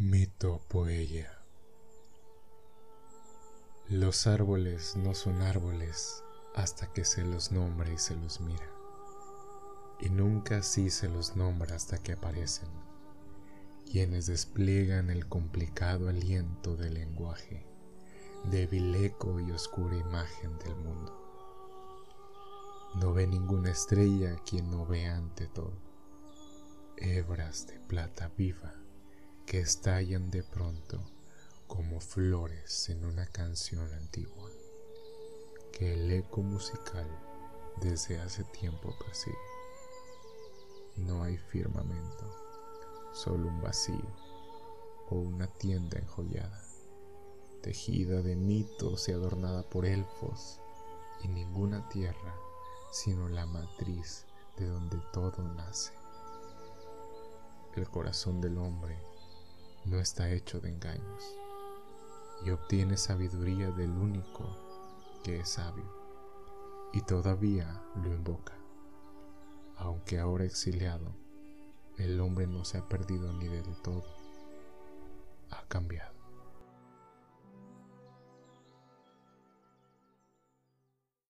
Cito Poella. Los árboles no son árboles hasta que se los nombra y se los mira. Y nunca así se los nombra hasta que aparecen, quienes despliegan el complicado aliento del lenguaje, débil eco y oscura imagen del mundo. No ve ninguna estrella quien no ve ante todo, hebras de plata viva que estallan de pronto como flores en una canción antigua que el eco musical desde hace tiempo persigue. No hay firmamento, solo un vacío o una tienda enjollada, tejida de mitos y adornada por elfos, y ninguna tierra sino la matriz de donde todo nace. El corazón del hombre no está hecho de engaños y obtiene sabiduría del único que es sabio y todavía lo invoca. Aunque ahora exiliado, el hombre no se ha perdido ni del todo, ha cambiado.